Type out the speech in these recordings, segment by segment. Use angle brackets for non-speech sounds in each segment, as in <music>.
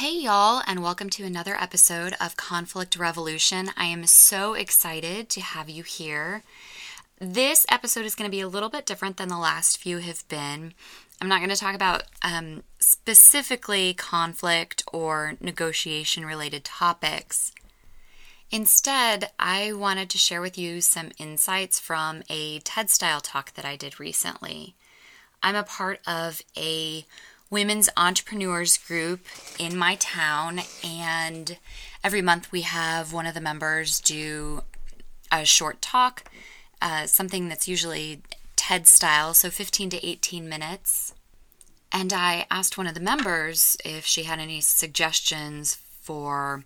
Hey, y'all, and welcome to another episode of Conflict Revolution. I am so excited to have you here. This episode is going to be a little bit different than the last few have been. I'm not going to talk about um, specifically conflict or negotiation related topics. Instead, I wanted to share with you some insights from a TED style talk that I did recently. I'm a part of a women's entrepreneurs group in my town, and every month we have one of the members do a short talk, uh, something that's usually TED style, so 15 to 18 minutes. And I asked one of the members if she had any suggestions for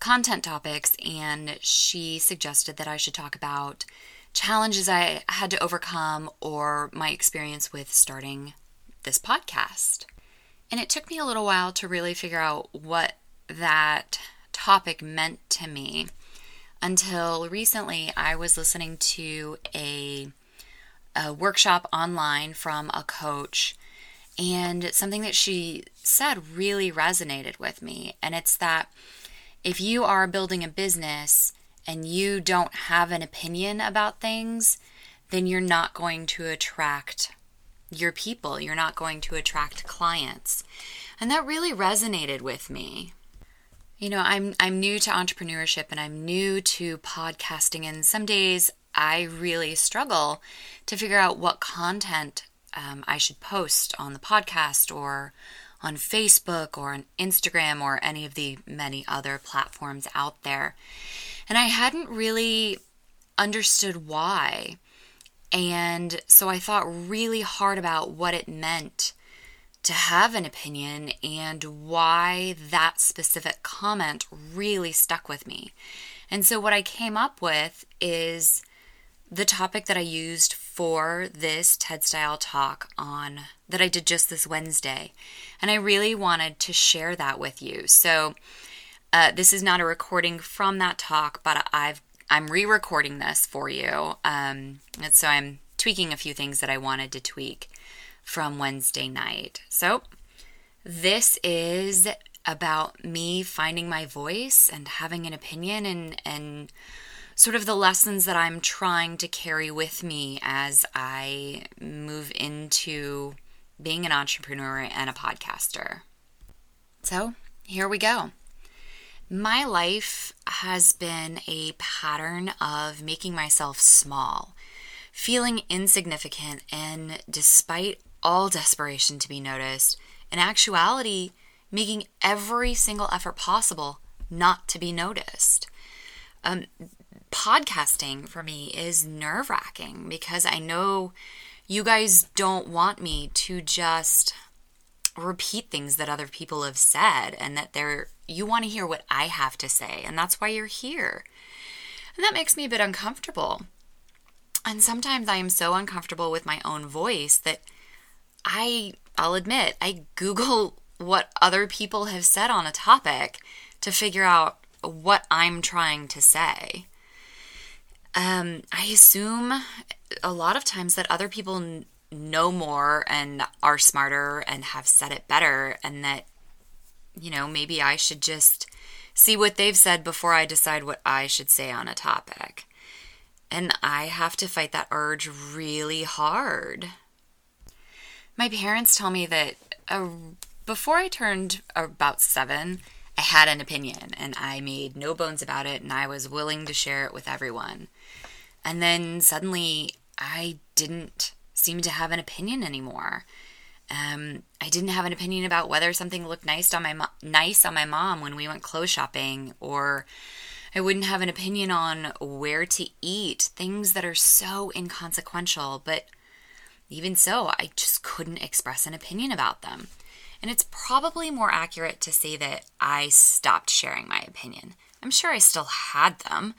content topics, and she suggested that I should talk about challenges I had to overcome or my experience with starting this podcast. And it took me a little while to really figure out what that topic meant to me until recently I was listening to a, a workshop online from a coach and something that she said really resonated with me and it's that if you are building a business and you don't have an opinion about things then you're not going to attract your people. You're not going to attract clients. And that really resonated with me. You know, I'm I'm new to entrepreneurship and I'm new to podcasting and some days I really struggle to figure out what content um, I should post on the podcast or on Facebook or on Instagram or any of the many other platforms out there. And I hadn't really understood why. And so I thought really hard about what it meant to have an opinion and why that specific comment really stuck with me. And so what I came up with is the topic that I used for this TED style talk on that I did just this Wednesday. And I really wanted to share that with you. So uh, this is not a recording from that talk, but I've I'm re-recording this for you. Um, and so I'm tweaking a few things that I wanted to tweak from Wednesday night. So this is about me finding my voice and having an opinion and and sort of the lessons that I'm trying to carry with me as I move into being an entrepreneur and a podcaster. So, here we go. My life has been a pattern of making myself small, feeling insignificant, and despite all desperation to be noticed, in actuality, making every single effort possible not to be noticed. Um, podcasting for me is nerve wracking because I know you guys don't want me to just repeat things that other people have said and that they're you want to hear what I have to say and that's why you're here. And that makes me a bit uncomfortable. And sometimes I am so uncomfortable with my own voice that I I'll admit I google <laughs> what other people have said on a topic to figure out what I'm trying to say. Um, I assume a lot of times that other people know more and are smarter and have said it better, and that, you know, maybe I should just see what they've said before I decide what I should say on a topic. And I have to fight that urge really hard. My parents tell me that uh, before I turned about seven, I had an opinion and I made no bones about it and I was willing to share it with everyone. And then suddenly I didn't seem to have an opinion anymore. Um, I didn't have an opinion about whether something looked nice on my mo- nice on my mom when we went clothes shopping, or I wouldn't have an opinion on where to eat. Things that are so inconsequential, but even so, I just couldn't express an opinion about them. And it's probably more accurate to say that I stopped sharing my opinion. I'm sure I still had them,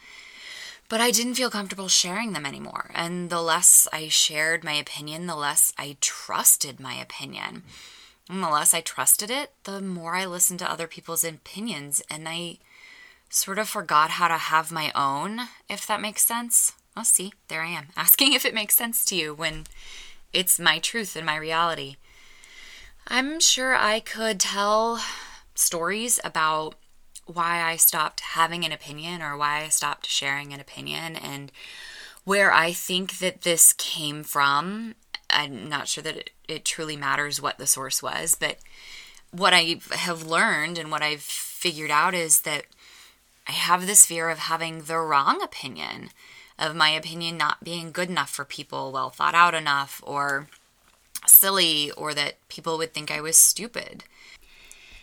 but I didn't feel comfortable sharing them anymore. And the less I shared my opinion, the less I trusted my opinion. And the less I trusted it, the more I listened to other people's opinions. And I sort of forgot how to have my own, if that makes sense. I'll see, there I am, <laughs> asking if it makes sense to you when it's my truth and my reality. I'm sure I could tell stories about why I stopped having an opinion or why I stopped sharing an opinion and where I think that this came from. I'm not sure that it, it truly matters what the source was, but what I have learned and what I've figured out is that I have this fear of having the wrong opinion, of my opinion not being good enough for people, well thought out enough, or silly, or that people would think I was stupid.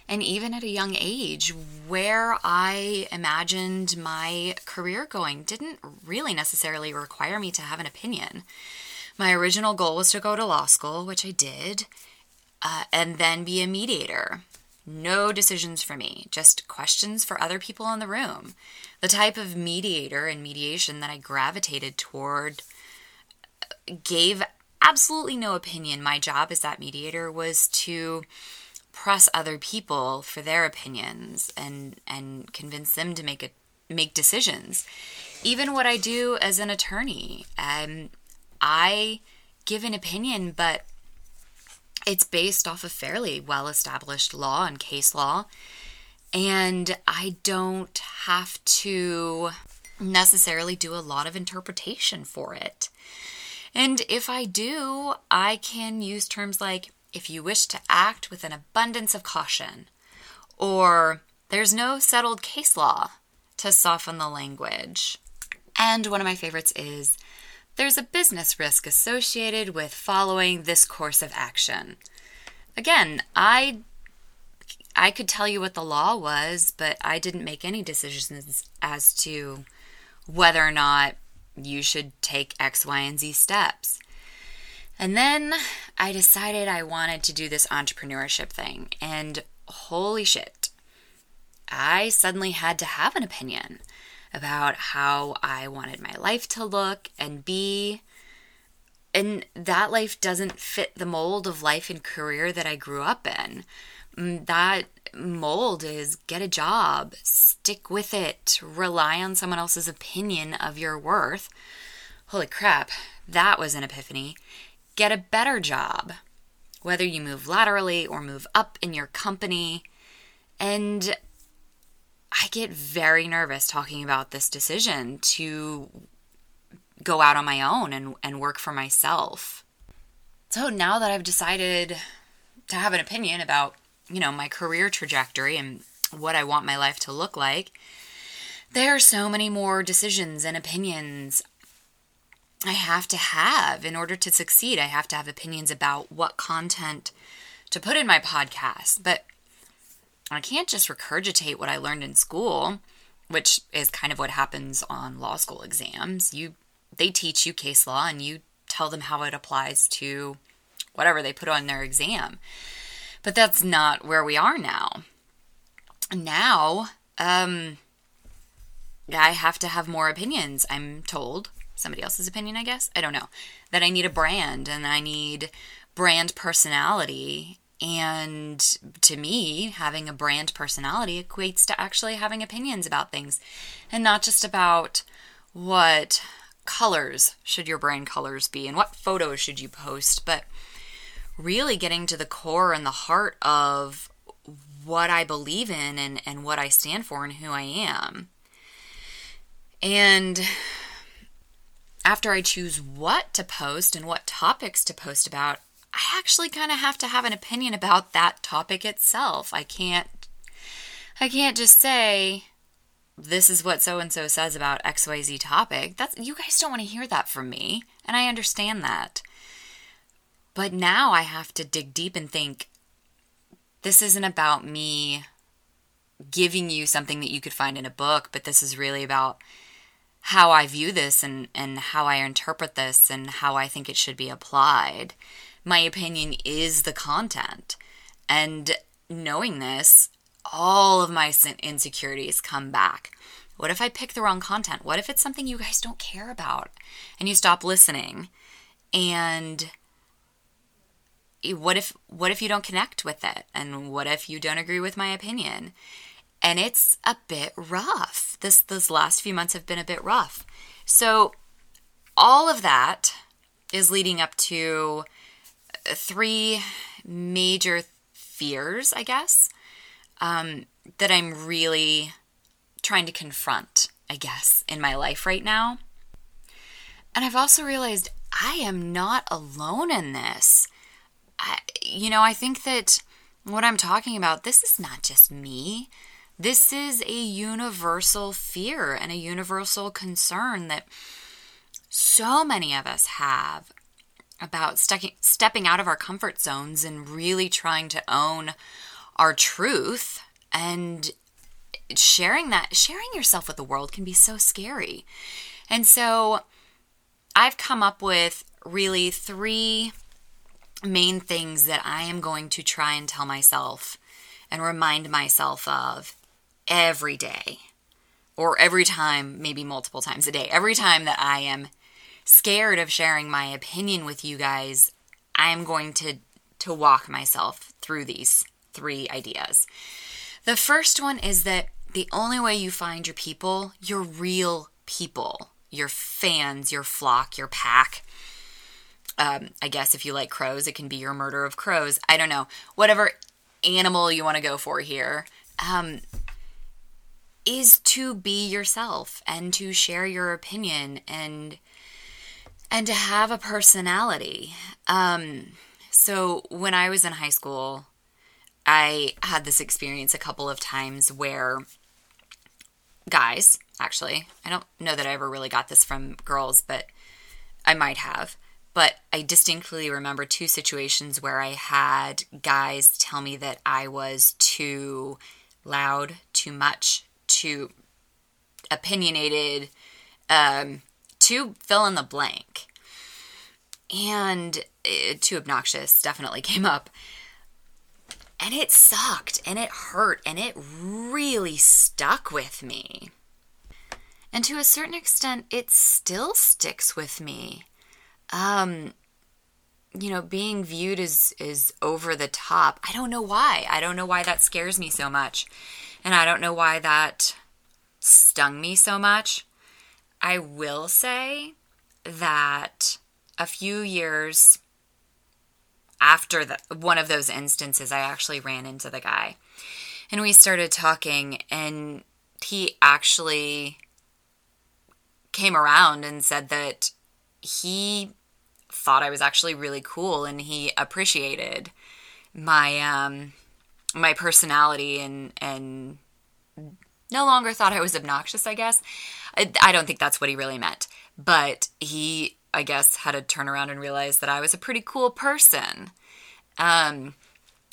And even at a young age, where I imagined my career going didn't really necessarily require me to have an opinion. My original goal was to go to law school, which I did, uh, and then be a mediator. No decisions for me, just questions for other people in the room. The type of mediator and mediation that I gravitated toward uh, gave absolutely no opinion. My job as that mediator was to press other people for their opinions and and convince them to make a make decisions. Even what I do as an attorney, um, I give an opinion, but it's based off of fairly well established law and case law. And I don't have to necessarily do a lot of interpretation for it. And if I do, I can use terms like if you wish to act with an abundance of caution, or there's no settled case law to soften the language. And one of my favorites is there's a business risk associated with following this course of action. Again, I I could tell you what the law was, but I didn't make any decisions as to whether or not you should take X, Y, and Z steps. And then I decided I wanted to do this entrepreneurship thing, and holy shit, I suddenly had to have an opinion about how I wanted my life to look and be. And that life doesn't fit the mold of life and career that I grew up in. Mm, that mold is get a job, stick with it, rely on someone else's opinion of your worth. Holy crap, that was an epiphany. Get a better job, whether you move laterally or move up in your company. And I get very nervous talking about this decision to go out on my own and, and work for myself. So now that I've decided to have an opinion about, you know, my career trajectory and what I want my life to look like, there are so many more decisions and opinions I have to have in order to succeed. I have to have opinions about what content to put in my podcast. But I can't just regurgitate what I learned in school, which is kind of what happens on law school exams. You they teach you case law and you tell them how it applies to whatever they put on their exam. But that's not where we are now. Now, um I have to have more opinions, I'm told. Somebody else's opinion, I guess. I don't know. That I need a brand and I need brand personality and to me, having a brand personality equates to actually having opinions about things and not just about what colors should your brand colors be and what photos should you post, but really getting to the core and the heart of what I believe in and, and what I stand for and who I am. And after I choose what to post and what topics to post about, I actually kind of have to have an opinion about that topic itself. I can't I can't just say this is what so and so says about XYZ topic. That's you guys don't want to hear that from me, and I understand that. But now I have to dig deep and think this isn't about me giving you something that you could find in a book, but this is really about how I view this and, and how I interpret this and how I think it should be applied my opinion is the content. And knowing this, all of my insecurities come back. What if I pick the wrong content? What if it's something you guys don't care about and you stop listening? And what if what if you don't connect with it? And what if you don't agree with my opinion? And it's a bit rough. This this last few months have been a bit rough. So all of that is leading up to three major fears, I guess. um, that I'm really trying to confront, I guess, in my life right now. And I've also realized I am not alone in this. I, you know, I think that what I'm talking about, this is not just me. This is a universal fear and a universal concern that so many of us have about stepping out of our comfort zones and really trying to own our truth and sharing that sharing yourself with the world can be so scary. And so I've come up with really three main things that I am going to try and tell myself and remind myself of every day or every time, maybe multiple times a day, every time that I am scared of sharing my opinion with you guys, I am going to to walk myself through these three ideas. The first one is that the only way you find your people, your real people, your fans, your flock, your pack. Um, I guess if you like crows, it can be your murder of crows. I don't know. Whatever animal you want to go for here. Um, is to be yourself and to share your opinion and and to have a personality. Um, so when I was in high school, I had this experience a couple of times where guys, actually, I don't know that I ever really got this from girls, but I might have. But I distinctly remember two situations where I had guys tell me that I was too loud, too much, too opinionated, um, too fill in the blank. And uh, too obnoxious definitely <laughs> came up. And it sucked and it hurt and it really stuck with me. And to a certain extent, it still sticks with me. Um, you know, being viewed as is over the top. I don't know why. I don't know why that scares me so much. And I don't know why that stung me so much. I will say that a few years after the, one of those instances, I actually ran into the guy and we started talking, and he actually came around and said that he thought I was actually really cool and he appreciated my um my personality and and no longer thought I was obnoxious, I guess. I, I don't think that's what he really meant, but he I guess, had to turn around and realize that I was a pretty cool person. Um,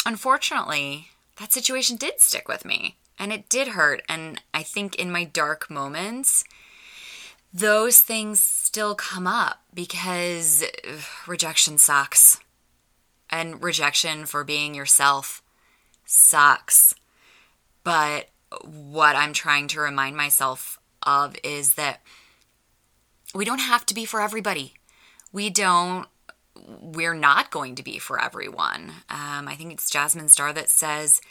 unfortunately, that situation did stick with me and it did hurt. And I think in my dark moments, those things still come up because ugh, rejection sucks. And rejection for being yourself sucks. But what I'm trying to remind myself of is that we don't have to be for everybody. We don't, we're not going to be for everyone. Um, I think it's Jasmine Star that says,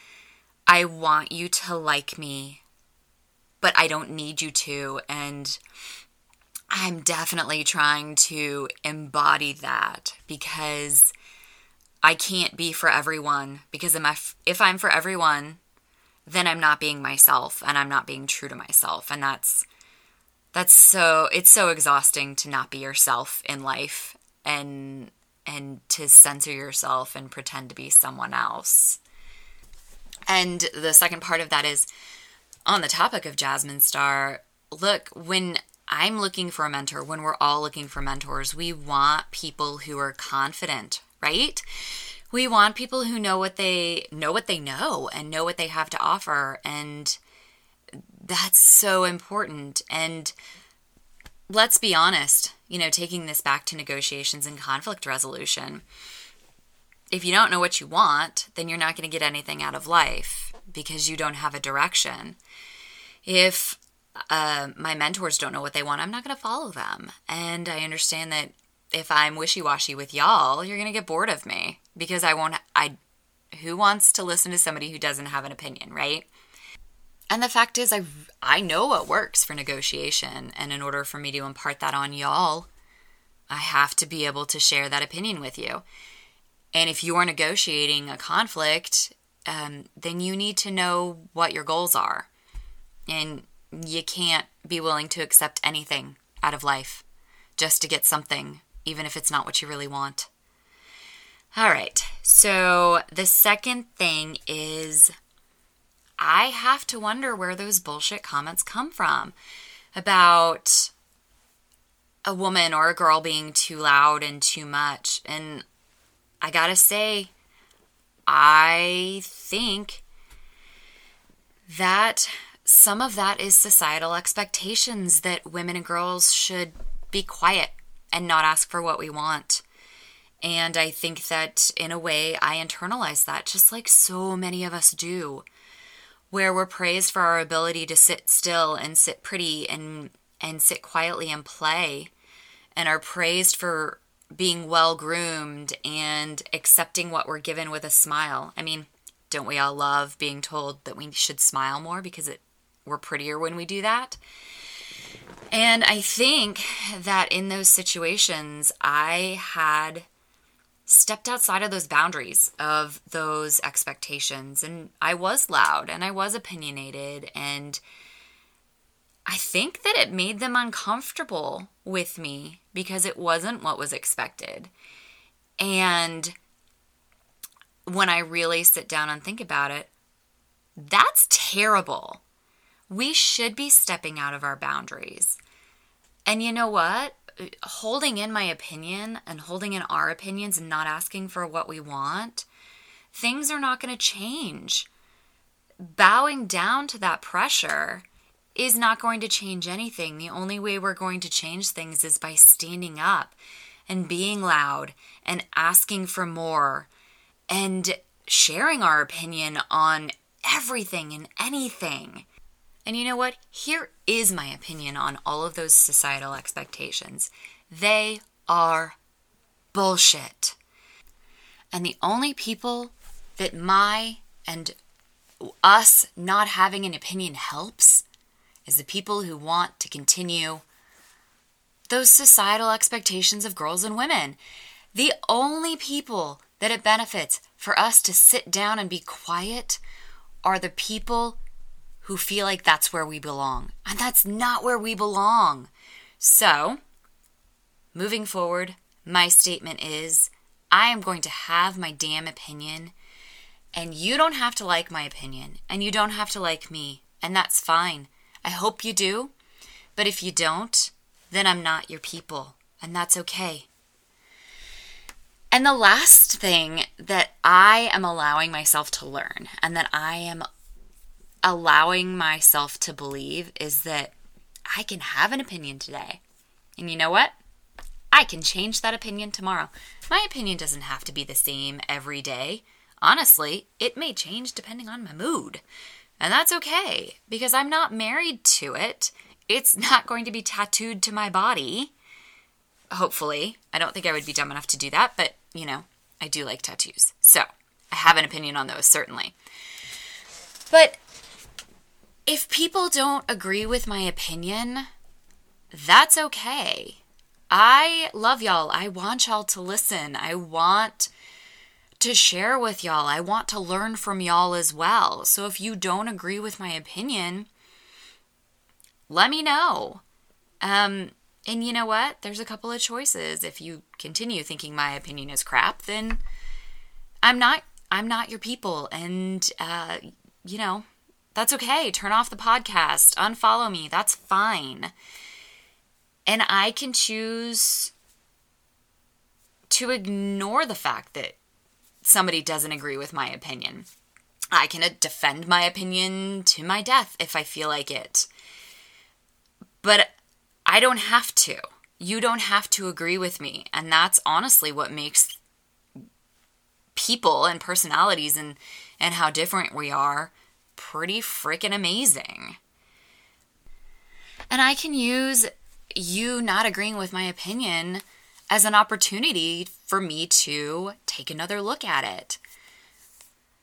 I want you to like me, but I don't need you to. And I'm definitely trying to embody that because I can't be for everyone. Because if I'm for everyone, then I'm not being myself and I'm not being true to myself. And that's that's so it's so exhausting to not be yourself in life and and to censor yourself and pretend to be someone else. And the second part of that is on the topic of Jasmine Star, look, when I'm looking for a mentor, when we're all looking for mentors, we want people who are confident, right? We want people who know what they know what they know and know what they have to offer and that's so important. And let's be honest, you know, taking this back to negotiations and conflict resolution. If you don't know what you want, then you're not going to get anything out of life because you don't have a direction. If uh, my mentors don't know what they want, I'm not going to follow them. And I understand that if I'm wishy washy with y'all, you're going to get bored of me because I won't. I who wants to listen to somebody who doesn't have an opinion, right? And the fact is, I, I know what works for negotiation. And in order for me to impart that on y'all, I have to be able to share that opinion with you. And if you're negotiating a conflict um, then you need to know what your goals are. And you can't be willing to accept anything out of life just to get something, even if it's not what you really want. All right, so the second thing is I have to wonder where those bullshit comments come from about a woman or a girl being too loud and too much. And I gotta say, I think that some of that is societal expectations that women and girls should be quiet and not ask for what we want. And I think that in a way, I internalize that just like so many of us do, where we're praised for our ability to sit still and sit pretty and, and sit quietly and play, and are praised for being well groomed and accepting what we're given with a smile. I mean, don't we all love being told that we should smile more because it we're prettier when we do that? And I think that in those situations, I had stepped outside of those boundaries of those expectations. And I was loud and I was opinionated. And I think that it made them uncomfortable with me because it wasn't what was expected. And when I really sit down and think about it, that's terrible. We should be stepping out of our boundaries. And you know what? Holding in my opinion and holding in our opinions and not asking for what we want, things are not going to change. Bowing down to that pressure is not going to change anything. The only way we're going to change things is by standing up and being loud and asking for more and sharing our opinion on everything and anything. And you know what? Here is my opinion on all of those societal expectations. They are bullshit. And the only people that my and us not having an opinion helps is the people who want to continue those societal expectations of girls and women. The only people that it benefits for us to sit down and be quiet are the people who feel like that's where we belong. And that's not where we belong. So, moving forward, my statement is I am going to have my damn opinion, and you don't have to like my opinion, and you don't have to like me, and that's fine. I hope you do. But if you don't, then I'm not your people. And that's okay. And the last thing that I am allowing myself to learn and that I am allowing myself to believe is that I can have an opinion today. And you know what? I can change that opinion tomorrow. My opinion doesn't have to be the same every day. Honestly, it may change depending on my mood. And that's okay because I'm not married to it. It's <laughs> not going to be tattooed to my body. Hopefully. I don't think I would be dumb enough to do that, but you know, I do like tattoos. So I have an opinion on those, certainly. But if people don't agree with my opinion, that's okay. I love y'all. I want y'all to listen. I want to share with y'all. I want to learn from y'all as well. So if you don't agree with my opinion, let me know. Um, and you know what? There's a couple of choices. If you continue thinking my opinion is crap, then I'm not I'm not your people and uh, you know, that's okay. Turn off the podcast, unfollow me. That's fine. And I can choose to ignore the fact that somebody doesn't agree with my opinion. I can uh, defend my opinion to my death if I feel like it. But I don't have to. You don't have to agree with me. And that's honestly what makes people and personalities and, and how different we are pretty freaking amazing. And I can use you not agreeing with my opinion as an opportunity for me to take another look at it.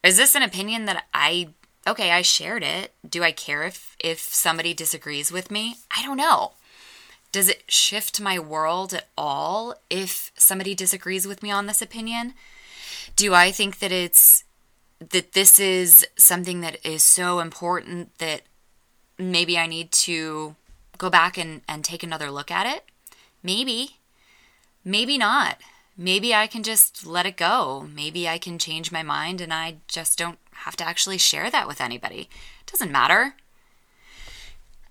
Is this an opinion that I okay, I shared it. Do I care if if somebody disagrees with me? I don't know. Does it shift my world at all if somebody disagrees with me on this opinion? Do I think that it's that this is something that is so important that maybe I need to go back and, and take another look at it? Maybe. Maybe not. Maybe I can just let it go. Maybe I can change my mind and I just don't have to actually share that with anybody. It doesn't matter.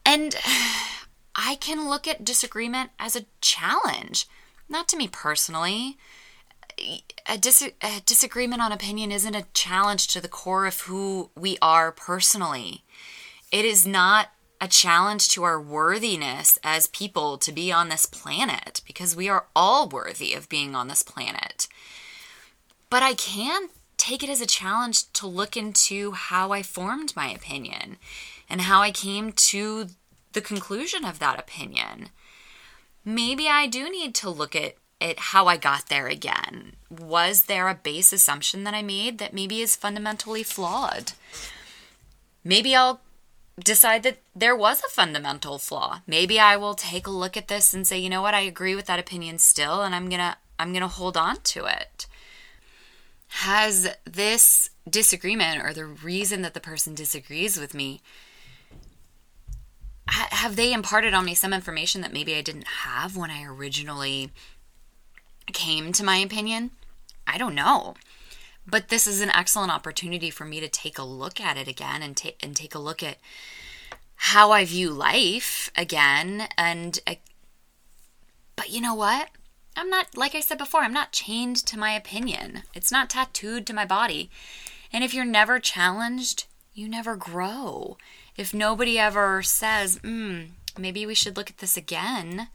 And <sighs> I can look at disagreement as a challenge, not to me personally. A, dis- a, disagreement on opinion isn't a challenge to the core of who we are personally. It is not a challenge to our worthiness as people to be on this planet because we are all worthy of being on this planet. But I can take it as a challenge to look into how I formed my opinion and how I came to the conclusion of that opinion. Maybe I do need to look at, at how I got there again. Was there a base assumption that I made that maybe is fundamentally flawed? Maybe I'll decide that there was a fundamental flaw. Maybe I will take a look at this and say, you know what, I agree with that opinion still and I'm going to I'm going to hold on to it. Has this disagreement or the reason that the person disagrees with me have they imparted on me some information that maybe I didn't have when I originally came to my opinion? I don't know. But this is an excellent opportunity for me to take a look at it again and take and take a look at how I view life again and uh, but you know what? I'm not like I said before, I'm not chained to my opinion. It's not tattooed to my body. And if you're never challenged, you never grow. If nobody ever says, "Hmm, maybe we should look at this again,"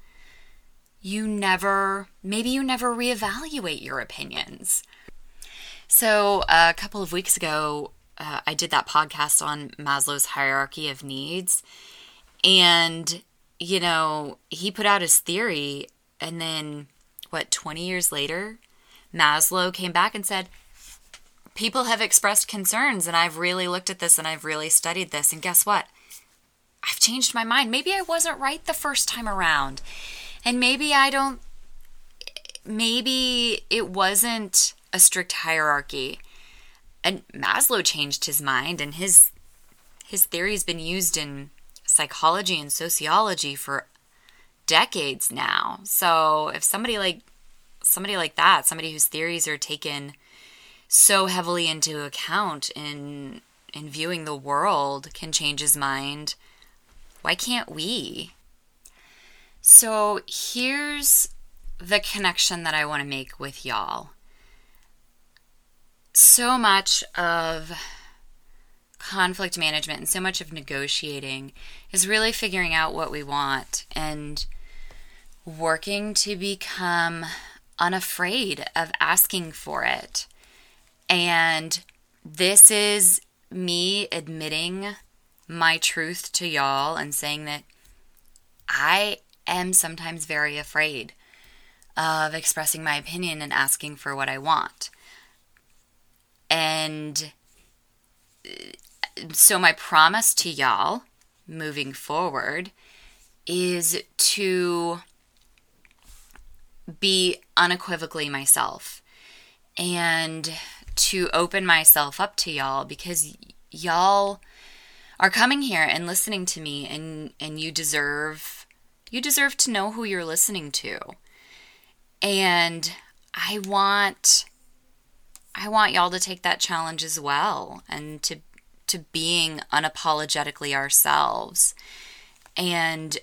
you never maybe you never reevaluate your opinions. So, a couple of weeks ago, uh, I did that podcast on Maslow's hierarchy of needs. And, you know, he put out his theory. And then, what, 20 years later, Maslow came back and said, People have expressed concerns, and I've really looked at this and I've really studied this. And guess what? I've changed my mind. Maybe I wasn't right the first time around. And maybe I don't, maybe it wasn't a strict hierarchy. And Maslow changed his mind and his his theory's been used in psychology and sociology for decades now. So if somebody like somebody like that, somebody whose theories are taken so heavily into account in in viewing the world can change his mind, why can't we? So here's the connection that I want to make with y'all so much of conflict management and so much of negotiating is really figuring out what we want and working to become unafraid of asking for it. And this is me admitting my truth to y'all and saying that I am sometimes very afraid of expressing my opinion and asking for what I want. And uh, so, my promise to y'all moving forward is to be unequivocally myself and to open myself up to y'all because y'all are coming here and listening to me and and you deserve you deserve to know who you're listening to and i want I want y'all to take that challenge as well and to to being unapologetically ourselves. And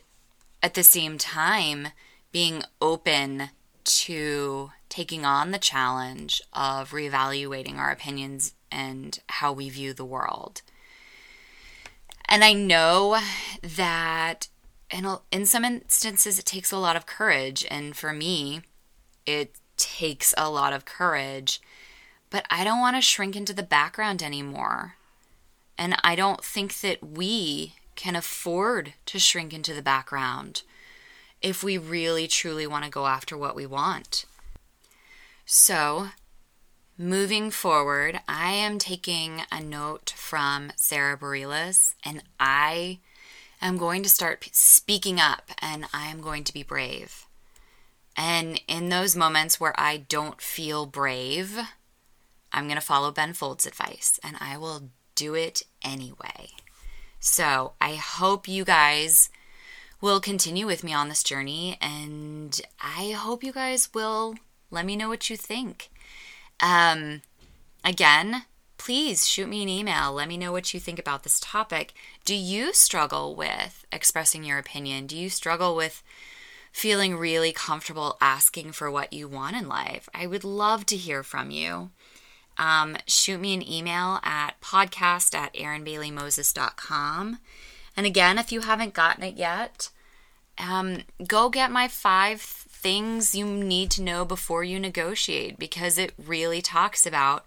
at the same time, being open to taking on the challenge of reevaluating our opinions and how we view the world. And I know that in, in some instances it takes a lot of courage. And for me, it takes a lot of courage but I don't want to shrink into the background anymore. And I don't think that we can afford to shrink into the background if we really truly want to go after what we want. So, moving forward, I am taking a note from Sara Bareilles and I am going to start speaking up and I am going to be brave. And in those moments where I don't feel brave, I'm going to follow Ben Folds' advice and I will do it anyway. So I hope you guys will continue with me on this journey and I hope you guys will let me know what you think. Um, again, please shoot me an email. Let me know what you think about this topic. Do you struggle with expressing your opinion? Do you struggle with feeling really comfortable asking for what you want in life? I would love to hear from you. Um, shoot me an email at podcast at erinbayleymoses.com. And again, if you haven't gotten it yet, um, go get my five things you need to know before you negotiate because it really talks about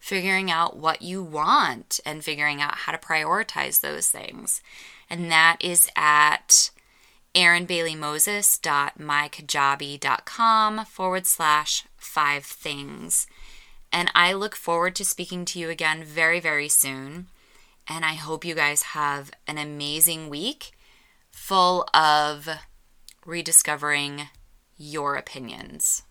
figuring out what you want and figuring out how to prioritize those things. And that is at erinbayleymoses.mykajabi.com forward slash five things. And I look forward to speaking to you again very, very soon. And I hope you guys have an amazing week full of rediscovering your opinions.